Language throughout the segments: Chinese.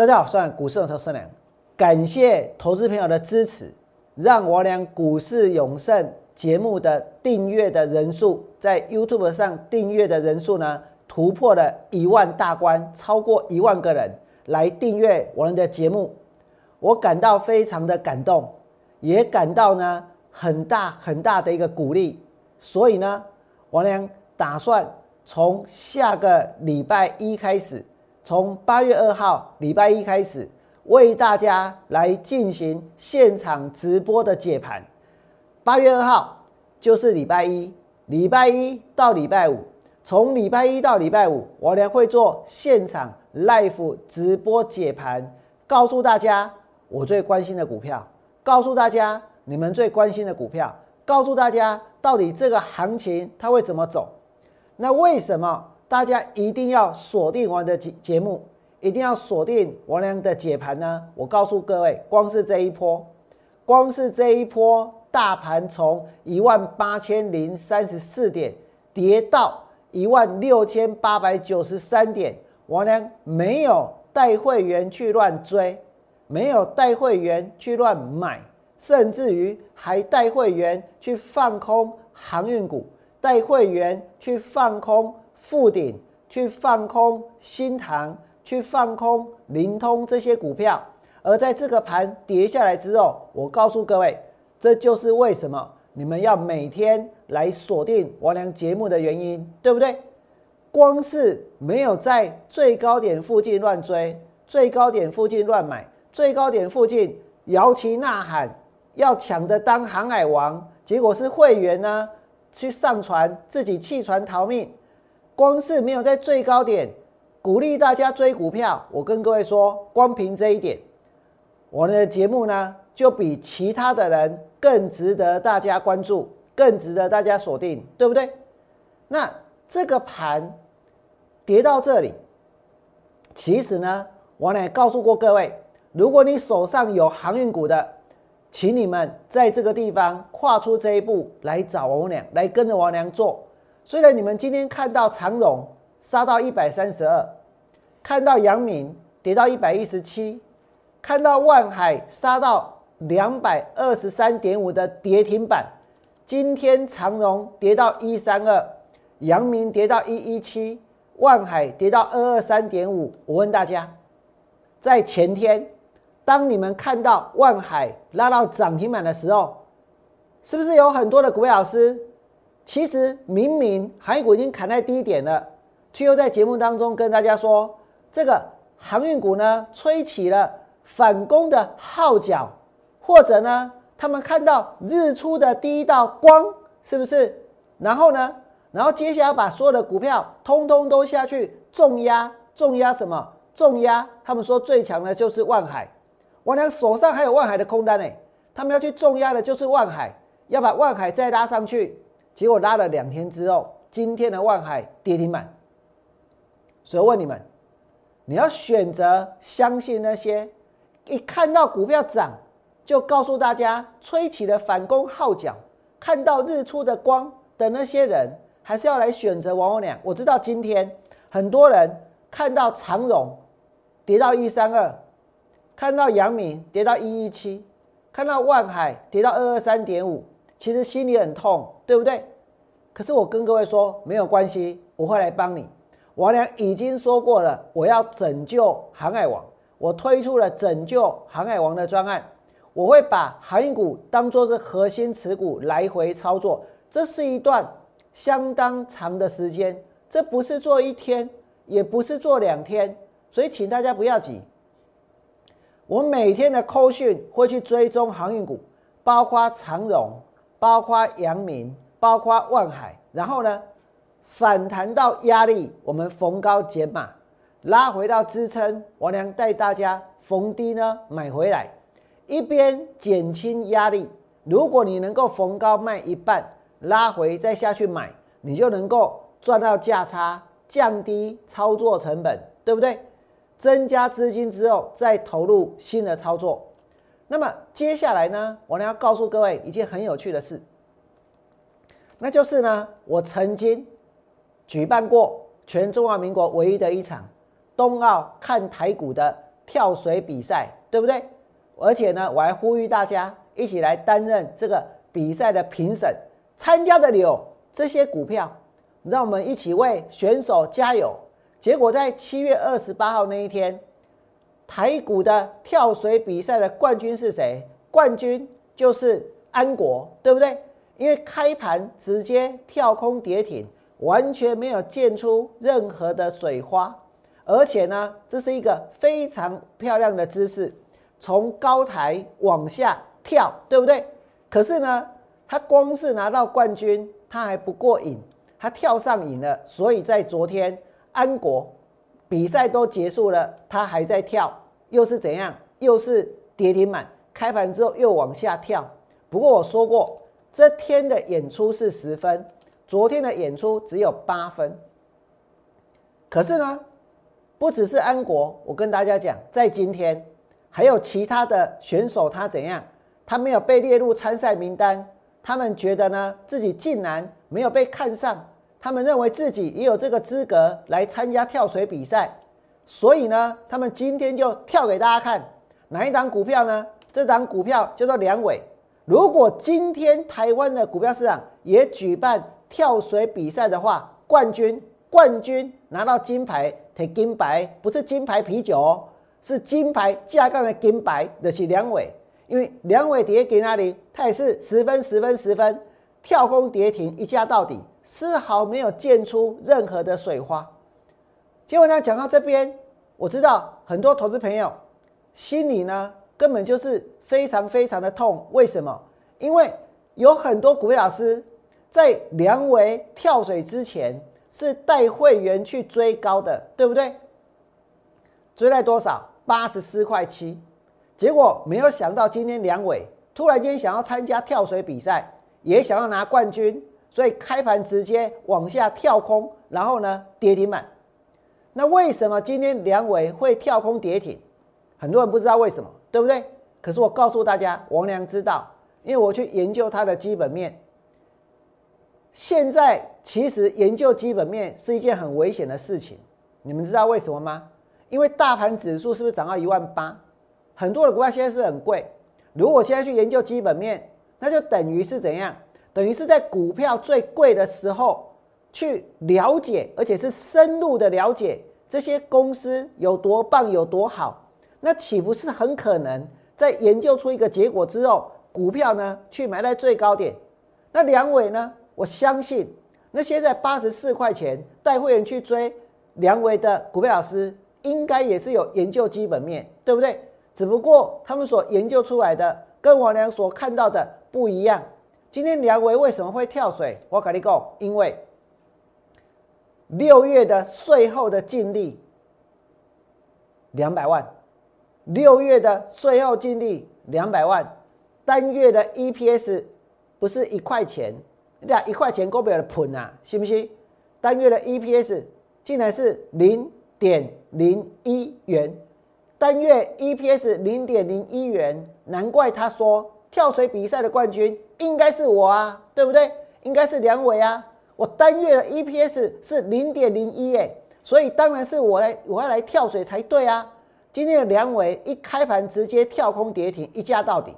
大家好，我是股市的盛良，感谢投资朋友的支持，让我俩股市永胜节目的订阅的人数在 YouTube 上订阅的人数呢突破了一万大关，超过一万个人来订阅我们的节目，我感到非常的感动，也感到呢很大很大的一个鼓励，所以呢，我俩打算从下个礼拜一开始。从八月二号礼拜一开始，为大家来进行现场直播的解盘。八月二号就是礼拜一，礼拜一到礼拜五，从礼拜一到礼拜五，我俩会做现场 live 直播解盘，告诉大家我最关心的股票，告诉大家你们最关心的股票，告诉大家到底这个行情它会怎么走。那为什么？大家一定要锁定我的节节目，一定要锁定王良的解盘呢。我告诉各位，光是这一波，光是这一波，大盘从一万八千零三十四点跌到一万六千八百九十三点，王良没有带会员去乱追，没有带会员去乱买，甚至于还带会员去放空航运股，带会员去放空。复顶去放空新塘，去放空灵通这些股票，而在这个盘跌下来之后，我告诉各位，这就是为什么你们要每天来锁定王良节目的原因，对不对？光是没有在最高点附近乱追，最高点附近乱买，最高点附近摇旗呐喊，要抢着当航海王，结果是会员呢去上船，自己弃船逃命。光是没有在最高点鼓励大家追股票，我跟各位说，光凭这一点，我的节目呢就比其他的人更值得大家关注，更值得大家锁定，对不对？那这个盘跌到这里，其实呢，我呢告诉过各位，如果你手上有航运股的，请你们在这个地方跨出这一步来找王娘，来跟着王娘做。虽然你们今天看到长荣杀到一百三十二，看到阳明跌到一百一十七，看到万海杀到两百二十三点五的跌停板，今天长荣跌到一三二，阳明跌到一一七，万海跌到二二三点五。我问大家，在前天，当你们看到万海拉到涨停板的时候，是不是有很多的股票老师？其实明明航运股已经砍在低点了，却又在节目当中跟大家说，这个航运股呢吹起了反攻的号角，或者呢，他们看到日出的第一道光，是不是？然后呢，然后接下来把所有的股票通通都下去重压，重压什么？重压？他们说最强的就是万海，我俩手上还有万海的空单呢，他们要去重压的就是万海，要把万海再拉上去。结果拉了两天之后，今天的万海跌停板。所以问你们，你要选择相信那些一看到股票涨就告诉大家吹起了反攻号角、看到日出的光的那些人，还是要来选择王我俩？我知道今天很多人看到长荣跌到一三二，看到阳明跌到一一七，看到万海跌到二二三点五，其实心里很痛，对不对？可是我跟各位说没有关系，我会来帮你。王良已经说过了，我要拯救航海王，我推出了拯救航海王的专案，我会把航运股当做是核心持股来回操作，这是一段相当长的时间，这不是做一天，也不是做两天，所以请大家不要急。我每天的扣讯会去追踪航运股，包括长荣，包括阳明。包括万海，然后呢，反弹到压力，我们逢高减码，拉回到支撑，我娘带大家逢低呢买回来，一边减轻压力。如果你能够逢高卖一半，拉回再下去买，你就能够赚到价差，降低操作成本，对不对？增加资金之后再投入新的操作。那么接下来呢，我呢要告诉各位一件很有趣的事。那就是呢，我曾经举办过全中华民国唯一的一场冬奥看台股的跳水比赛，对不对？而且呢，我还呼吁大家一起来担任这个比赛的评审，参加的有这些股票，让我们一起为选手加油。结果在七月二十八号那一天，台股的跳水比赛的冠军是谁？冠军就是安国，对不对？因为开盘直接跳空跌停，完全没有溅出任何的水花，而且呢，这是一个非常漂亮的姿势，从高台往下跳，对不对？可是呢，他光是拿到冠军，他还不过瘾，他跳上瘾了，所以在昨天。安国比赛都结束了，他还在跳，又是怎样？又是跌停板，开盘之后又往下跳。不过我说过，这天的演出是十分，昨天的演出只有八分。可是呢，不只是安国，我跟大家讲，在今天还有其他的选手，他怎样？他没有被列入参赛名单，他们觉得呢，自己竟然没有被看上。他们认为自己也有这个资格来参加跳水比赛，所以呢，他们今天就跳给大家看哪一档股票呢？这档股票叫做梁伟。如果今天台湾的股票市场也举办跳水比赛的话，冠军冠军拿到金牌，提金牌不是金牌啤酒哦，是金牌加杠的金牌的是梁伟，因为梁伟跌给那里，他也是十分十分十分跳空跌停一架到底。丝毫没有溅出任何的水花。结果呢，讲到这边，我知道很多投资朋友心里呢根本就是非常非常的痛。为什么？因为有很多股票老师在梁维跳水之前是带会员去追高的，对不对？追来多少？八十四块七。结果没有想到今天梁伟突然间想要参加跳水比赛，也想要拿冠军。所以开盘直接往下跳空，然后呢跌停板。那为什么今天梁伟会跳空跌停？很多人不知道为什么，对不对？可是我告诉大家，王良知道，因为我去研究它的基本面。现在其实研究基本面是一件很危险的事情，你们知道为什么吗？因为大盘指数是不是涨到一万八？很多的股票现在是很贵。如果现在去研究基本面，那就等于是怎样？等于是在股票最贵的时候去了解，而且是深入的了解这些公司有多棒、有多好，那岂不是很可能在研究出一个结果之后，股票呢去买在最高点？那梁伟呢？我相信那些在八十四块钱带会员去追梁伟的股票老师，应该也是有研究基本面，对不对？只不过他们所研究出来的跟我俩所看到的不一样。今天梁维为什么会跳水？我跟你讲，因为六月的税后的净利两百万，六月的税后净利两百万，单月的 EPS 不是一块钱，俩一块钱够不了的盆啊，信不信？单月的 EPS 竟然是零点零一元，单月 EPS 零点零一元，难怪他说跳水比赛的冠军。应该是我啊，对不对？应该是梁伟啊。我单月的 EPS 是零点零一哎，所以当然是我来，我要来跳水才对啊。今天的梁伟一开盘直接跳空跌停，一价到底。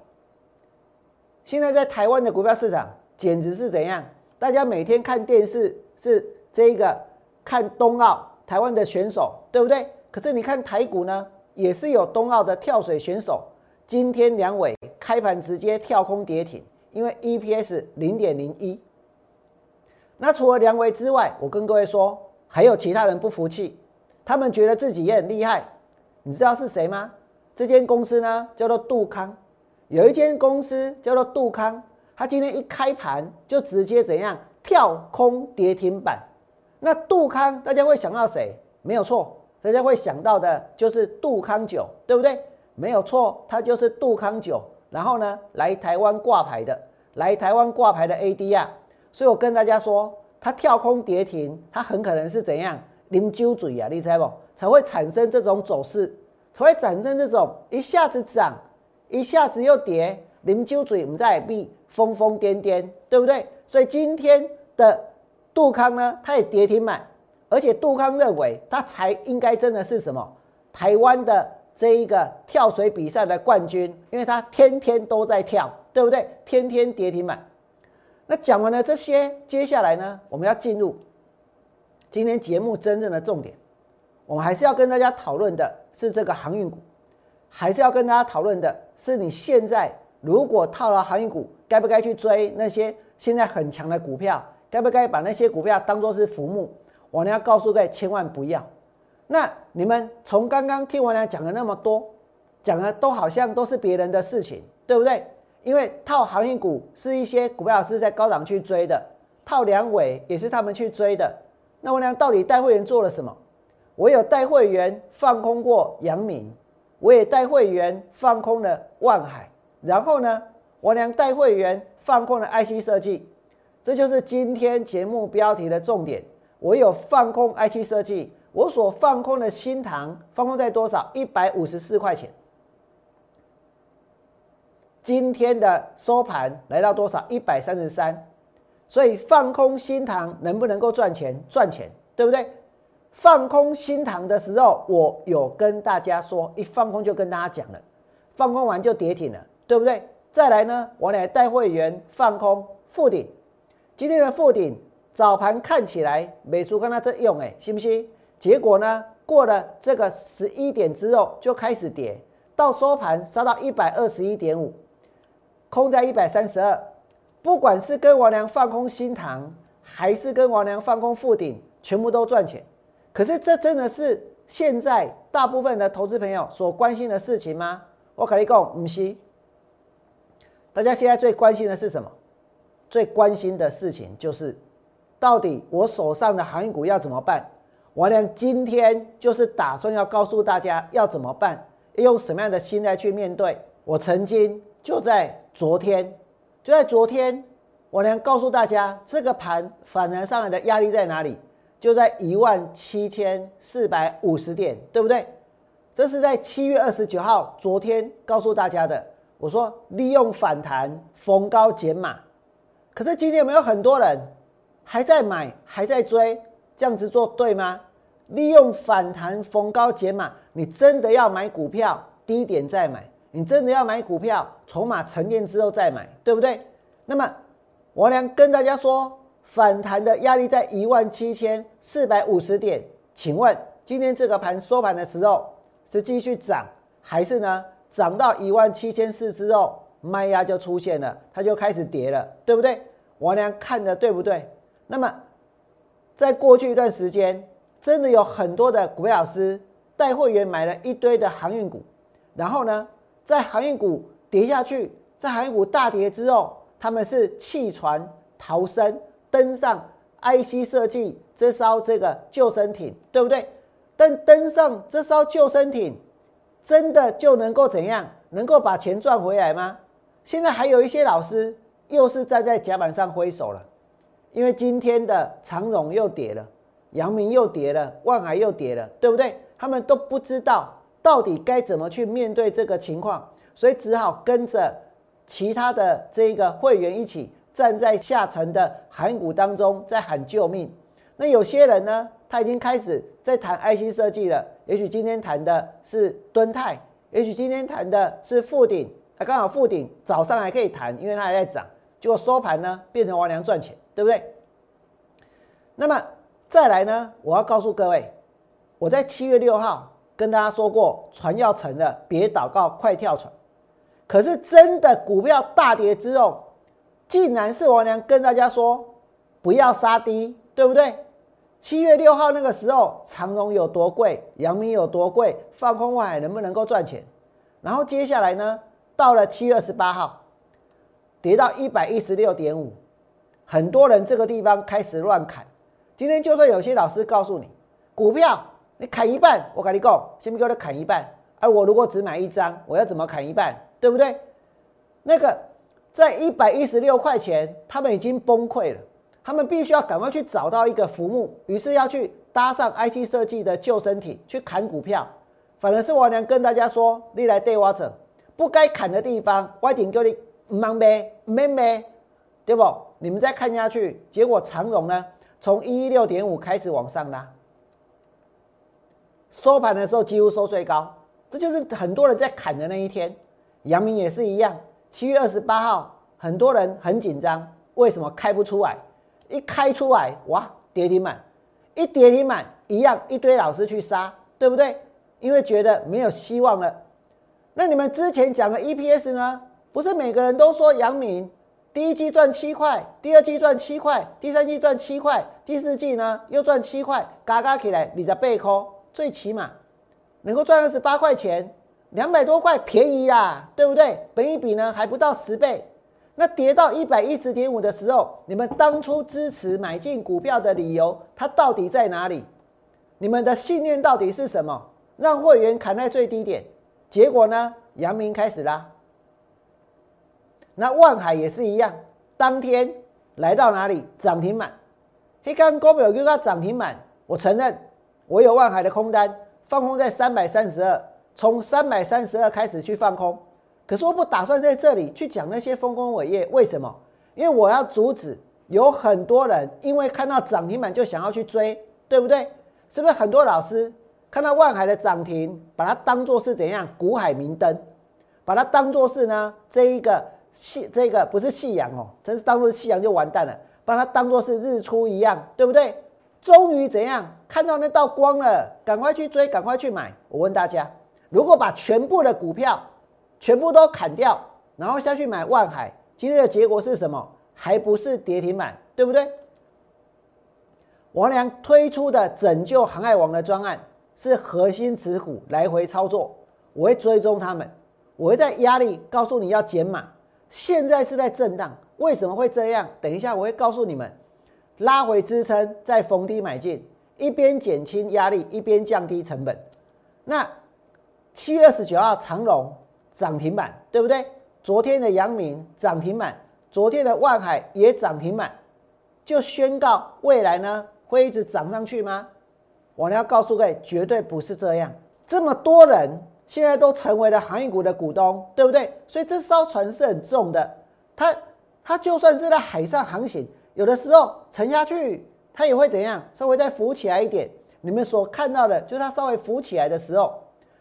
现在在台湾的股票市场简直是怎样？大家每天看电视是这一个看冬奥台湾的选手，对不对？可是你看台股呢，也是有冬奥的跳水选手。今天梁伟开盘直接跳空跌停。因为 EPS 零点零一，那除了梁维之外，我跟各位说，还有其他人不服气，他们觉得自己也很厉害。你知道是谁吗？这间公司呢叫做杜康，有一间公司叫做杜康，他今天一开盘就直接怎样跳空跌停板。那杜康大家会想到谁？没有错，大家会想到的就是杜康酒，对不对？没有错，它就是杜康酒。然后呢，来台湾挂牌的，来台湾挂牌的 AD 啊，所以我跟大家说，它跳空跌停，它很可能是怎样零揪嘴啊，你猜不？才会产生这种走势，才会产生这种一下子涨，一下子又跌，零揪嘴，我们在避疯疯癫癫，对不对？所以今天的杜康呢，它也跌停满，而且杜康认为它才应该真的是什么台湾的这一个跳水比赛的冠军，因为他天天都在跳，对不对？天天跌停板。那讲完了这些，接下来呢，我们要进入今天节目真正的重点。我们还是要跟大家讨论的是这个航运股，还是要跟大家讨论的是你现在如果套牢航运股，该不该去追那些现在很强的股票？该不该把那些股票当做是浮木？我呢要告诉各位，千万不要。那你们从刚刚听完了讲了那么多，讲的都好像都是别人的事情，对不对？因为套航运股是一些股票是在高档去追的，套两尾也是他们去追的。那我俩到底带会员做了什么？我有带会员放空过阳明，我也带会员放空了万海，然后呢，我俩带会员放空了 IC 设计。这就是今天节目标题的重点。我有放空 IT 设计，我所放空的新塘放空在多少？一百五十四块钱。今天的收盘来到多少？一百三十三。所以放空新塘能不能够赚钱？赚钱，对不对？放空新塘的时候，我有跟大家说，一放空就跟大家讲了，放空完就跌停了，对不对？再来呢，我来带会员放空附顶。今天的附顶早盘看起来美苏跟它在用哎，信不信？结果呢，过了这个十一点之后就开始跌，到收盘杀到一百二十一点五，空在一百三十二。不管是跟王良放空新塘，还是跟王良放空附顶，全部都赚钱。可是这真的是现在大部分的投资朋友所关心的事情吗？我跟你讲，不是。大家现在最关心的是什么？最关心的事情就是，到底我手上的航运股要怎么办？我呢今天就是打算要告诉大家要怎么办，要用什么样的心态去面对。我曾经就在昨天，就在昨天，我能告诉大家这个盘反弹上来的压力在哪里？就在一万七千四百五十点，对不对？这是在七月二十九号昨天告诉大家的。我说利用反弹逢高减码。可是今天有没有很多人还在买，还在追？这样子做对吗？利用反弹逢高减码，你真的要买股票低点再买，你真的要买股票筹码沉淀之后再买，对不对？那么我良跟大家说，反弹的压力在一万七千四百五十点。请问今天这个盘收盘的时候是继续涨，还是呢涨到一万七千四之后？卖压就出现了，它就开始跌了，对不对？我良看的对不对？那么，在过去一段时间，真的有很多的股票老师带会员买了一堆的航运股，然后呢，在航运股跌下去，在航运股大跌之后，他们是弃船逃生，登上 IC 设计这艘这个救生艇，对不对？但登上这艘救生艇，真的就能够怎样？能够把钱赚回来吗？现在还有一些老师又是站在甲板上挥手了，因为今天的长荣又跌了，阳明又跌了，万海又跌了，对不对？他们都不知道到底该怎么去面对这个情况，所以只好跟着其他的这个会员一起站在下沉的寒股当中在喊救命。那有些人呢，他已经开始在谈 IC 设计了，也许今天谈的是敦泰，也许今天谈的是富鼎。刚好附顶早上还可以谈，因为它还在涨，结果收盘呢变成王良赚钱，对不对？那么再来呢，我要告诉各位，我在七月六号跟大家说过，船要沉了，别祷告，快跳船。可是真的股票大跌之后，竟然是王良跟大家说不要杀低，对不对？七月六号那个时候，长荣有多贵，阳明有多贵，放空外海能不能够赚钱？然后接下来呢？到了七月二十八号，跌到一百一十六点五，很多人这个地方开始乱砍。今天就算有些老师告诉你，股票你砍一半，我跟你讲，先不给我砍一半。而我如果只买一张，我要怎么砍一半？对不对？那个在一百一十六块钱，他们已经崩溃了，他们必须要赶快去找到一个浮木，于是要去搭上 IT 设计的救生艇去砍股票。反而是我娘跟大家说，你来对我者。不该砍的地方，我一定叫你唔忙呗，唔咩呗，对不？你们再看下去，结果长荣呢，从一一六点五开始往上拉，收盘的时候几乎收最高，这就是很多人在砍的那一天。阳明也是一样，七月二十八号，很多人很紧张，为什么开不出来？一开出来，哇，跌停板，一跌停板，一样一堆老师去杀，对不对？因为觉得没有希望了。那你们之前讲的 EPS 呢？不是每个人都说阳明第一季赚七块，第二季赚七块，第三季赚七块，第四季呢又赚七块，嘎嘎起来你在背扣，最起码能够赚二十八块钱，两百多块便宜啦，对不对？本一比呢还不到十倍，那跌到一百一十点五的时候，你们当初支持买进股票的理由，它到底在哪里？你们的信念到底是什么？让会员砍在最低点，结果呢？阳明开始啦。那万海也是一样，当天来到哪里涨停板？黑钢股票又它涨停板，我承认我有万海的空单，放空在三百三十二，从三百三十二开始去放空。可是我不打算在这里去讲那些丰功伟业，为什么？因为我要阻止有很多人因为看到涨停板就想要去追，对不对？是不是很多老师看到万海的涨停，把它当做是怎样？股海明灯，把它当做是呢这一个。夕这个不是夕阳哦，真是当做是夕阳就完蛋了，把它当做是日出一样，对不对？终于怎样看到那道光了，赶快去追，赶快去买。我问大家，如果把全部的股票全部都砍掉，然后下去买万海，今天的结果是什么？还不是跌停板，对不对？王良推出的拯救航海王的专案是核心持股来回操作，我会追踪他们，我会在压力告诉你要减码。现在是在震荡，为什么会这样？等一下我会告诉你们，拉回支撑再逢低买进，一边减轻压力，一边降低成本。那七月二十九号长隆涨停板，对不对？昨天的阳明涨停板，昨天的万海也涨停板，就宣告未来呢会一直涨上去吗？我要告诉各位，绝对不是这样。这么多人。现在都成为了航运股的股东，对不对？所以这艘船是很重的，它它就算是在海上航行，有的时候沉下去，它也会怎样？稍微再浮起来一点。你们所看到的，就是它稍微浮起来的时候。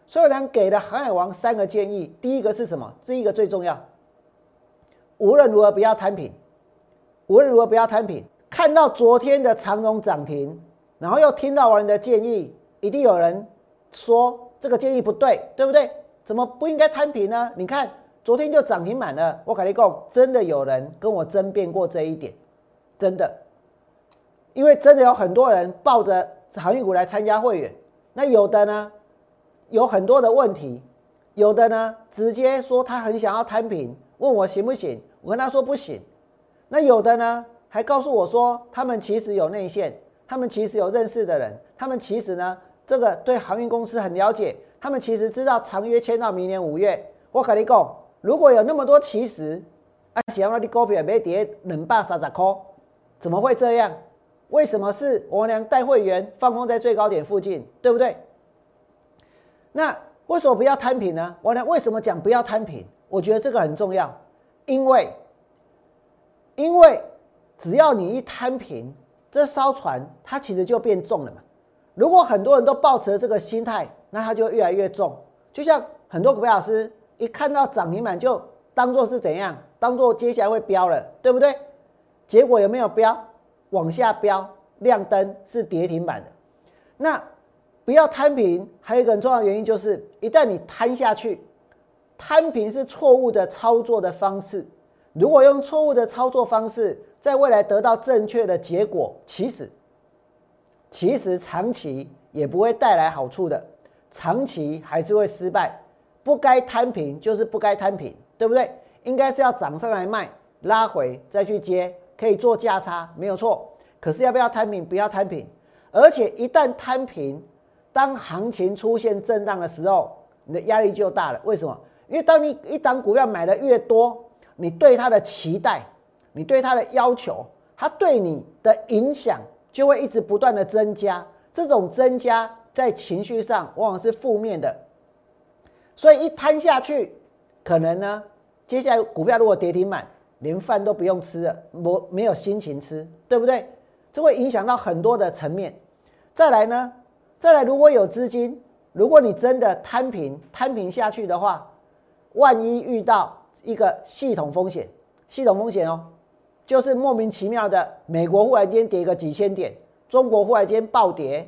所以呢，给了航海王三个建议，第一个是什么？这一个最重要，无论如何不要摊平，无论如何不要摊平。看到昨天的长荣涨停，然后又听到我的建议，一定有人说。这个建议不对，对不对？怎么不应该摊平呢？你看昨天就涨停满了，我跟你讲，真的有人跟我争辩过这一点，真的，因为真的有很多人抱着航运股来参加会员，那有的呢有很多的问题，有的呢直接说他很想要摊平，问我行不行？我跟他说不行。那有的呢还告诉我说，他们其实有内线，他们其实有认识的人，他们其实呢。这个对航运公司很了解，他们其实知道长约签到明年五月。我跟你讲，如果有那么多其实，啊，想要你股票没跌两百三十块，怎么会这样？为什么是我娘带会员放空在最高点附近，对不对？那为什么不要摊平呢？我娘为什么讲不要摊平？我觉得这个很重要，因为因为只要你一摊平，这艘船它其实就变重了嘛。如果很多人都抱持这个心态，那它就越来越重。就像很多股票老师一看到涨停板就当做是怎样，当做接下来会飙了，对不对？结果有没有飙？往下飙，亮灯是跌停板的。那不要摊平，还有一个很重要的原因就是，一旦你摊下去，摊平是错误的操作的方式。如果用错误的操作方式，在未来得到正确的结果，其实。其实长期也不会带来好处的，长期还是会失败。不该摊平就是不该摊平，对不对？应该是要涨上来卖，拉回再去接，可以做价差，没有错。可是要不要摊平？不要摊平。而且一旦摊平，当行情出现震荡的时候，你的压力就大了。为什么？因为当你一档股票买的越多，你对它的期待，你对它的要求，它对你的影响。就会一直不断的增加，这种增加在情绪上往往是负面的，所以一摊下去，可能呢，接下来股票如果跌停板，连饭都不用吃了，没没有心情吃，对不对？这会影响到很多的层面。再来呢，再来如果有资金如果你真的摊平摊平下去的话，万一遇到一个系统风险，系统风险哦，就是莫名其妙的美国忽然间跌个几千点，中国忽然间暴跌，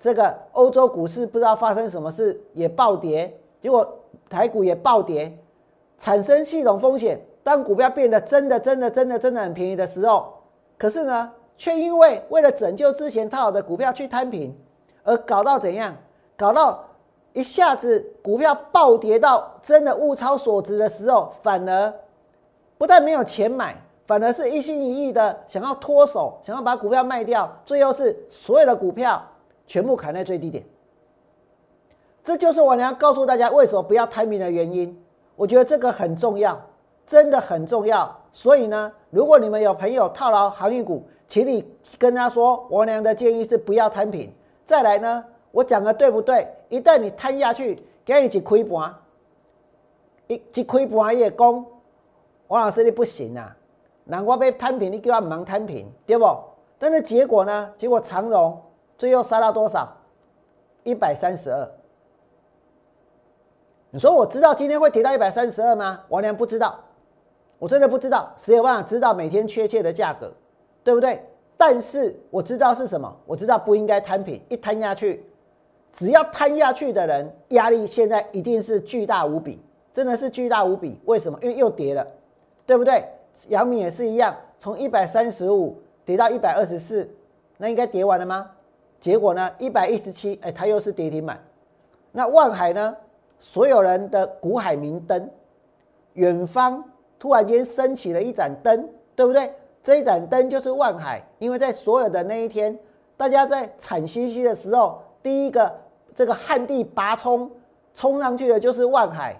这个欧洲股市不知道发生什么事也暴跌，结果台股也暴跌，产生系统风险。当股票变得真的真的真的真的很便宜的时候，可是呢，却因为为了拯救之前套好的股票去摊平，而搞到怎样？搞到一下子股票暴跌到真的物超所值的时候，反而不但没有钱买，反而是一心一意的想要脱手，想要把股票卖掉，最后是所有的股票全部砍在最低点。这就是我要告诉大家为什么不要摊平的原因。我觉得这个很重要。真的很重要，所以呢，如果你们有朋友套牢航运股，请你跟他说，我娘的建议是不要摊平。再来呢，我讲的对不对？一旦你摊下去，给你一亏盘，一一亏盘也攻，王老师你不行啊！难怪被摊平，你叫他忙摊平，对不？但是结果呢？结果长荣最后杀到多少？一百三十二。你说我知道今天会跌到一百三十二吗？王良不知道。我真的不知道，谁有办法知道每天确切的价格，对不对？但是我知道是什么，我知道不应该摊平，一摊下去，只要摊下去的人，压力现在一定是巨大无比，真的是巨大无比。为什么？因为又跌了，对不对？阳明也是一样，从一百三十五跌到一百二十四，那应该跌完了吗？结果呢？一百一十七，哎，它又是跌停板。那万海呢？所有人的股海明灯，远方。突然间升起了一盏灯，对不对？这一盏灯就是万海，因为在所有的那一天，大家在惨兮兮的时候，第一个这个旱地拔葱冲上去的就是万海。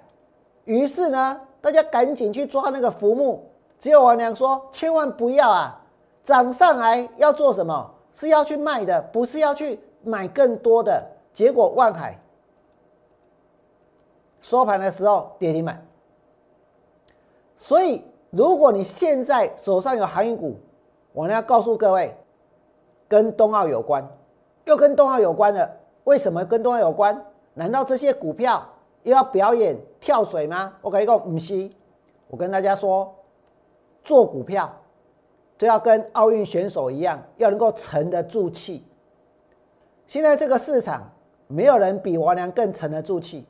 于是呢，大家赶紧去抓那个浮木。只有王娘说：“千万不要啊，涨上来要做什么？是要去卖的，不是要去买更多的。”结果万海收盘的时候跌停板。所以，如果你现在手上有航运股，我要告诉各位，跟冬奥有关，又跟冬奥有关的，为什么跟冬奥有关？难道这些股票又要表演跳水吗？我跟你讲，不是。我跟大家说，做股票就要跟奥运选手一样，要能够沉得住气。现在这个市场，没有人比王良更沉得住气。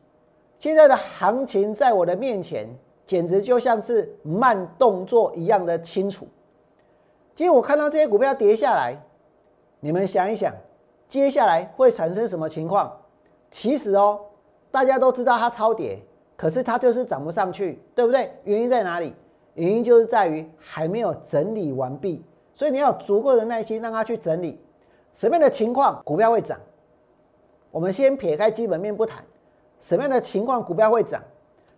现在的行情在我的面前。简直就像是慢动作一样的清楚。今天我看到这些股票跌下来，你们想一想，接下来会产生什么情况？其实哦，大家都知道它超跌，可是它就是涨不上去，对不对？原因在哪里？原因就是在于还没有整理完毕，所以你要足够的耐心让它去整理。什么样的情况股票会涨？我们先撇开基本面不谈，什么样的情况股票会涨？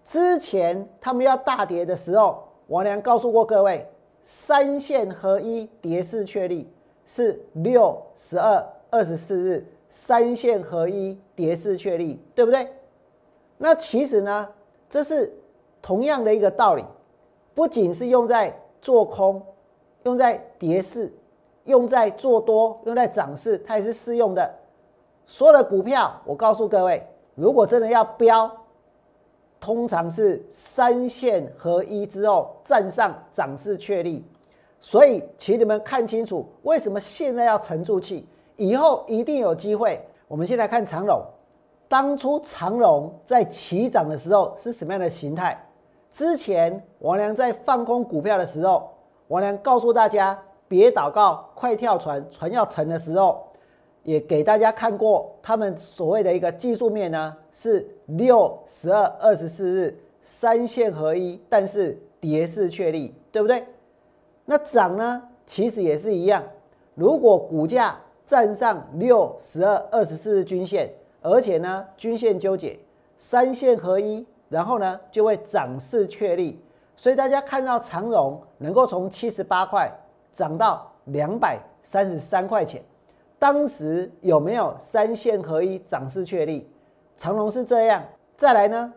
之前他们要大跌的时候，王良告诉过各位，三线合一跌势确立是六、十二、二十四日三线合一跌势确立，对不对？那其实呢，这是同样的一个道理，不仅是用在做空，用在跌势，用在做多，用在涨势，它也是适用的。所有的股票，我告诉各位，如果真的要标。通常是三线合一之后站上涨势确立，所以请你们看清楚，为什么现在要沉住气，以后一定有机会。我们先来看长龙，当初长龙在起涨的时候是什么样的形态？之前王良在放空股票的时候，王良告诉大家别祷告，快跳船，船要沉的时候。也给大家看过，他们所谓的一个技术面呢，是六、十二、二十四日三线合一，但是跌势确立，对不对？那涨呢，其实也是一样。如果股价站上六、十二、二十四日均线，而且呢均线纠结，三线合一，然后呢就会涨势确立。所以大家看到长荣能够从七十八块涨到两百三十三块钱。当时有没有三线合一涨势确立？长荣是这样，再来呢？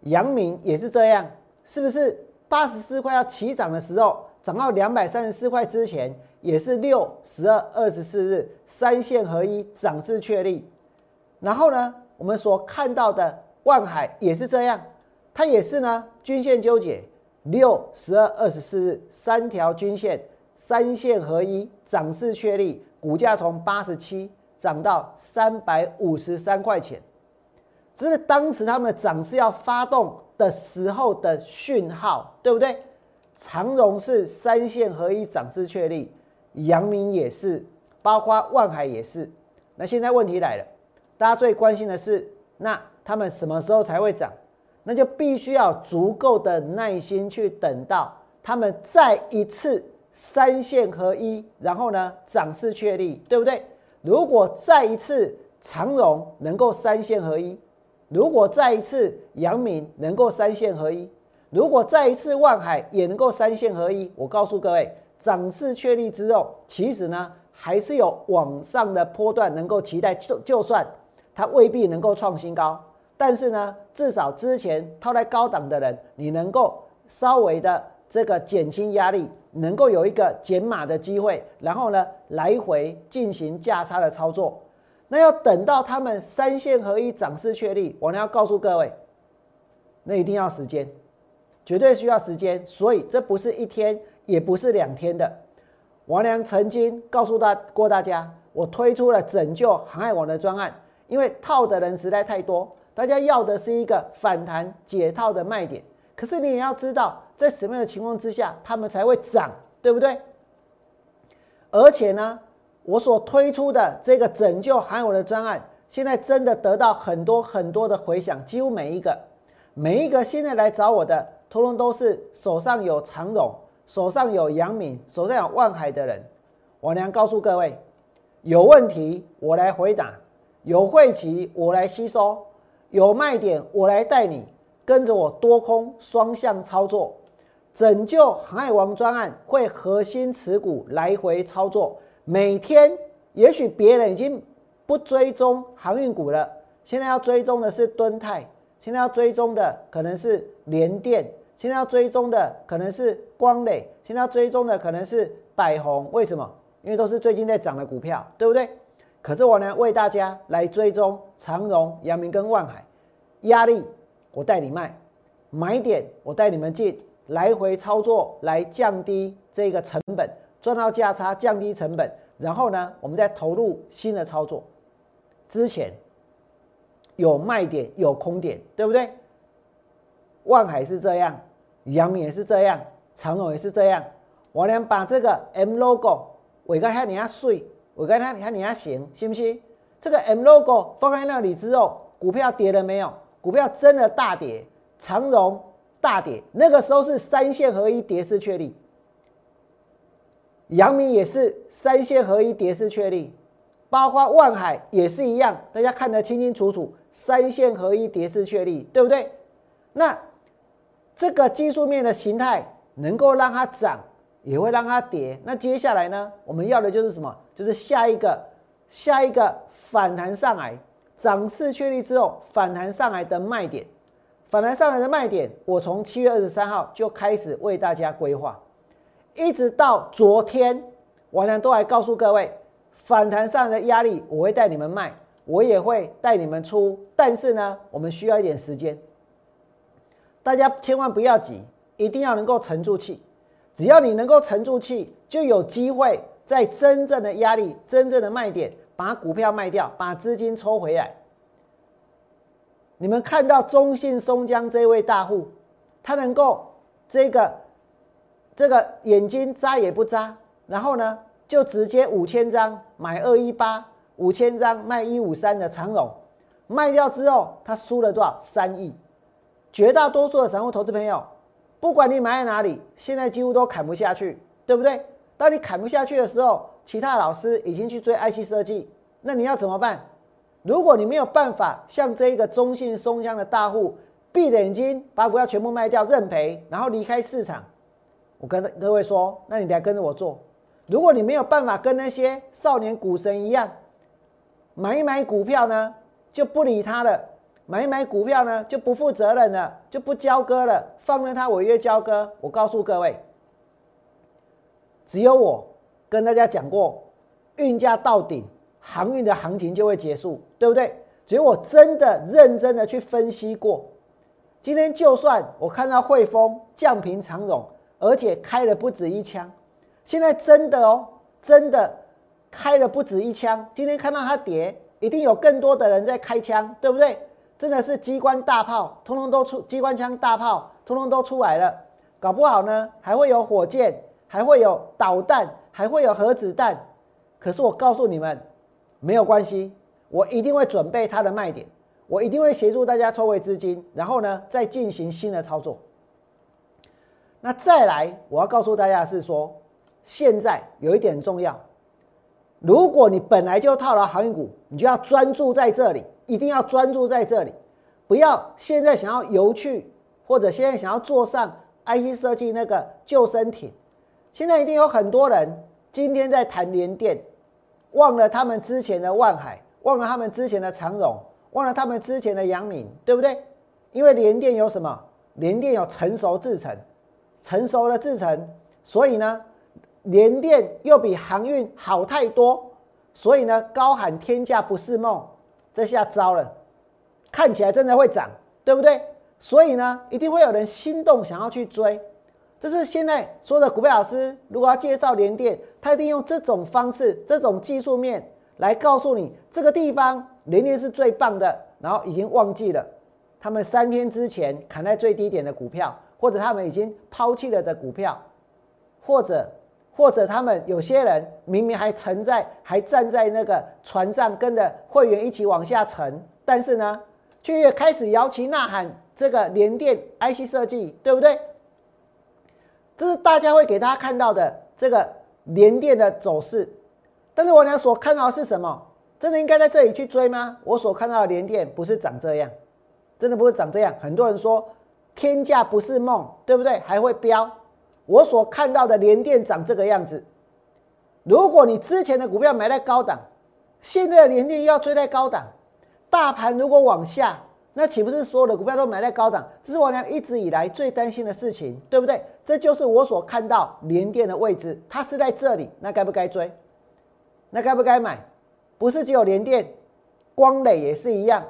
阳明也是这样，是不是八十四块要起涨的时候，涨到两百三十四块之前，也是六十二二十四日三线合一涨势确立？然后呢？我们所看到的万海也是这样，它也是呢均线纠结，六、十二、二十四日三条均线三线合一，涨势确立，股价从八十七涨到三百五十三块钱，这是当时他们涨势要发动的时候的讯号，对不对？长荣是三线合一，涨势确立，阳明也是，包括万海也是。那现在问题来了，大家最关心的是，那他们什么时候才会涨？那就必须要足够的耐心去等到他们再一次三线合一，然后呢涨势确立，对不对？如果再一次长荣能够三线合一，如果再一次阳明能够三线合一。如果再一次万海也能够三线合一，我告诉各位，涨势确立之后，其实呢还是有往上的波段能够期待。就就算它未必能够创新高，但是呢，至少之前套在高档的人，你能够稍微的这个减轻压力，能够有一个减码的机会，然后呢来回进行价差的操作。那要等到他们三线合一涨势确立，我呢要告诉各位，那一定要时间。绝对需要时间，所以这不是一天，也不是两天的。王良曾经告诉大过大家，我推出了拯救航海王的专案，因为套的人实在太多，大家要的是一个反弹解套的卖点。可是你也要知道，在什么样的情况之下，他们才会涨，对不对？而且呢，我所推出的这个拯救航海王的专案，现在真的得到很多很多的回响，几乎每一个每一个现在来找我的。通通都是手上有长荣、手上有阳敏、手上有万海的人。我娘告诉各位，有问题我来回答，有晦气我来吸收，有卖点我来带你跟着我多空双向操作，拯救航海王专案会核心持股来回操作。每天也许别人已经不追踪航运股了，现在要追踪的是敦泰，现在要追踪的可能是联电。现在要追踪的可能是光磊，现在要追踪的可能是百宏，为什么？因为都是最近在涨的股票，对不对？可是我呢，为大家来追踪长荣、阳明跟万海，压力我带你卖，买点我带你们进，来回操作来降低这个成本，赚到价差，降低成本，然后呢，我们再投入新的操作。之前有卖点，有空点，对不对？万海是这样，阳明也是这样，长荣也是这样。我呢把这个 M logo 我看看你要碎，我跟他，你看你还行，信不信？这个 M logo 放在那里之后，股票跌了没有？股票真的大跌，长荣大跌，那个时候是三线合一跌势确立。阳明也是三线合一跌势确立，包括万海也是一样，大家看得清清楚楚，三线合一跌势确立，对不对？那。这个技术面的形态能够让它涨，也会让它跌。那接下来呢？我们要的就是什么？就是下一个下一个反弹上来，涨势确立之后反弹上来的卖点，反弹上来的卖点，我从七月二十三号就开始为大家规划，一直到昨天，我呢都还告诉各位，反弹上来的压力我会带你们卖，我也会带你们出，但是呢，我们需要一点时间。大家千万不要急，一定要能够沉住气。只要你能够沉住气，就有机会在真正的压力、真正的卖点，把股票卖掉，把资金抽回来。你们看到中信松江这位大户，他能够这个这个眼睛眨也不眨，然后呢，就直接五千张买二一八，五千张卖一五三的长荣，卖掉之后，他输了多少？三亿。绝大多数的散户投资朋友，不管你买在哪里，现在几乎都砍不下去，对不对？当你砍不下去的时候，其他老师已经去追 IC 设计，那你要怎么办？如果你没有办法像这一个中信松江的大户，闭着眼睛把股票全部卖掉认赔，然后离开市场，我跟各位说，那你来跟着我做。如果你没有办法跟那些少年股神一样，买一买股票呢，就不理他了。买一买股票呢，就不负责任了，就不交割了，放任它违约交割。我告诉各位，只有我跟大家讲过，运价到顶，航运的行情就会结束，对不对？所以我真的认真的去分析过。今天就算我看到汇丰降平长荣，而且开了不止一枪，现在真的哦，真的开了不止一枪。今天看到它跌，一定有更多的人在开枪，对不对？真的是机关大炮，通通都出机关枪大炮，通通都出来了。搞不好呢，还会有火箭，还会有导弹，还会有核子弹。可是我告诉你们，没有关系，我一定会准备它的卖点，我一定会协助大家抽回资金，然后呢，再进行新的操作。那再来，我要告诉大家是说，现在有一点重要，如果你本来就套牢航运股，你就要专注在这里。一定要专注在这里，不要现在想要游去，或者现在想要坐上 IC 设计那个救生艇。现在一定有很多人今天在谈联电，忘了他们之前的万海，忘了他们之前的长荣，忘了他们之前的阳明，对不对？因为联电有什么？联电有成熟制程，成熟的制程，所以呢，联电又比航运好太多，所以呢，高喊天价不是梦。这下糟了，看起来真的会涨，对不对？所以呢，一定会有人心动，想要去追。这是现在说的股票老师，如果要介绍联电，他一定用这种方式、这种技术面来告诉你，这个地方联电是最棒的。然后已经忘记了他们三天之前砍在最低点的股票，或者他们已经抛弃了的股票，或者。或者他们有些人明明还沉在，还站在那个船上，跟着会员一起往下沉，但是呢，却开始摇旗呐喊这个联电 IC 设计，对不对？这是大家会给大家看到的这个联电的走势。但是我俩所看到的是什么？真的应该在这里去追吗？我所看到的联电不是长这样，真的不是长这样。很多人说天价不是梦，对不对？还会飙。我所看到的联电长这个样子，如果你之前的股票买在高档，现在的联电又要追在高档，大盘如果往下，那岂不是所有的股票都买在高档？这是我俩一直以来最担心的事情，对不对？这就是我所看到联电的位置，它是在这里，那该不该追？那该不该买？不是只有联电，光磊也是一样。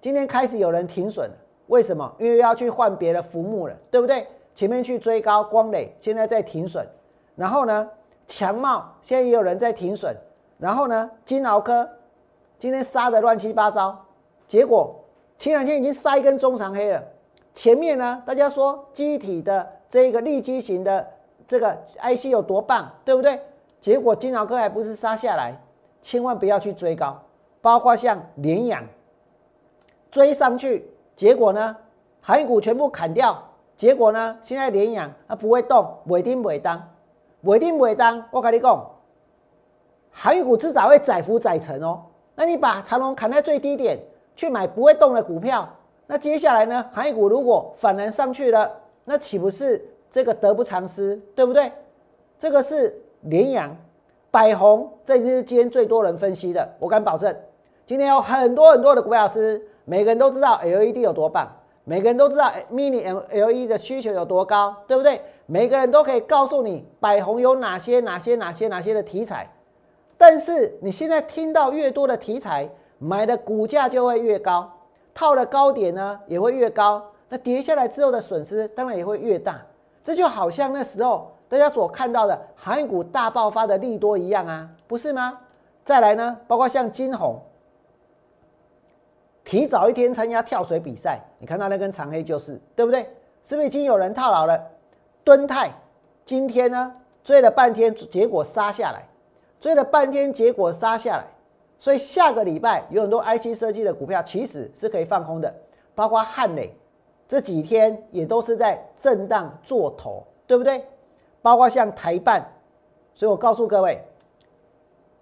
今天开始有人停损了，为什么？因为要去换别的浮木了，对不对？前面去追高光磊，现在在停损，然后呢，强茂现在也有人在停损，然后呢，金鳌科今天杀的乱七八糟，结果前两天已经杀一根中长黑了。前面呢，大家说机体的这个立基型的这个 IC 有多棒，对不对？结果金鳌科还不是杀下来，千万不要去追高，包括像联阳追上去，结果呢，海股全部砍掉。结果呢？现在连阳它不会动，尾定尾当，尾定尾当。我跟你讲，航运股至少会载浮载沉哦。那你把长龙砍在最低点去买不会动的股票，那接下来呢？航运股如果反弹上去了，那岂不是这个得不偿失？对不对？这个是连阳、百宏，这已经是今天最多人分析的。我敢保证，今天有很多很多的股票师，每个人都知道 LED 有多棒。每个人都知道 mini L L E 的需求有多高，对不对？每个人都可以告诉你百宏有哪些哪些哪些哪些的题材，但是你现在听到越多的题材，买的股价就会越高，套的高点呢也会越高，那跌下来之后的损失当然也会越大。这就好像那时候大家所看到的航运股大爆发的利多一样啊，不是吗？再来呢，包括像金红。提早一天参加跳水比赛，你看到那根长黑就是，对不对？是不是已经有人套牢了？敦泰今天呢追了半天，结果杀下来，追了半天，结果杀下来。所以下个礼拜有很多 IC 设计的股票其实是可以放空的，包括汉磊这几天也都是在震荡做头，对不对？包括像台办，所以我告诉各位，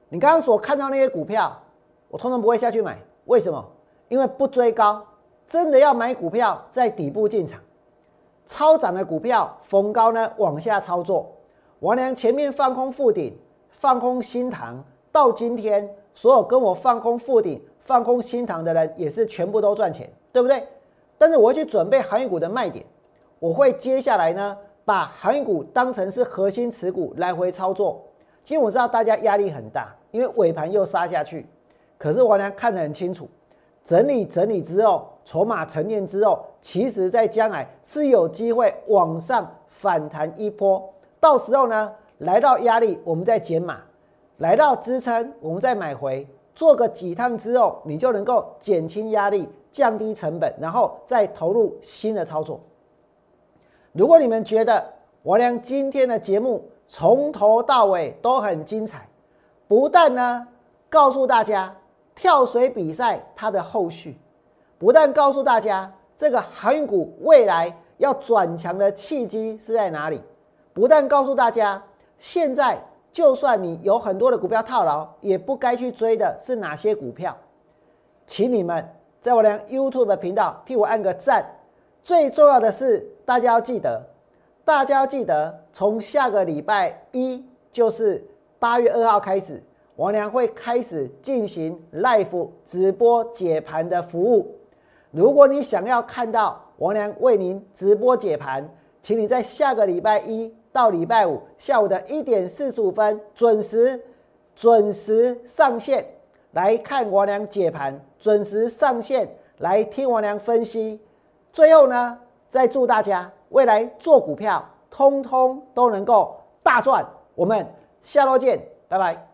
你刚刚所看到那些股票，我通常不会下去买，为什么？因为不追高，真的要买股票在底部进场，超涨的股票逢高呢往下操作。王良前面放空附顶，放空新塘，到今天所有跟我放空附顶、放空新塘的人也是全部都赚钱，对不对？但是我会去准备航运股的卖点，我会接下来呢把航运股当成是核心持股来回操作。其实我知道大家压力很大，因为尾盘又杀下去，可是王良看得很清楚。整理整理之后，筹码沉淀之后，其实在将来是有机会往上反弹一波。到时候呢，来到压力我们再减码，来到支撑我们再买回，做个几趟之后，你就能够减轻压力，降低成本，然后再投入新的操作。如果你们觉得我俩今天的节目从头到尾都很精彩，不但呢告诉大家。跳水比赛它的后续，不但告诉大家这个航运股未来要转强的契机是在哪里，不但告诉大家现在就算你有很多的股票套牢，也不该去追的是哪些股票，请你们在我的 YouTube 频道替我按个赞。最重要的是，大家要记得，大家要记得，从下个礼拜一，就是八月二号开始。王良会开始进行 live 直播解盘的服务。如果你想要看到王良为您直播解盘，请你在下个礼拜一到礼拜五下午的一点四十五分准时准时上线来看王良解盘，准时上线来听王良分析。最后呢，再祝大家未来做股票，通通都能够大赚。我们下周见，拜拜。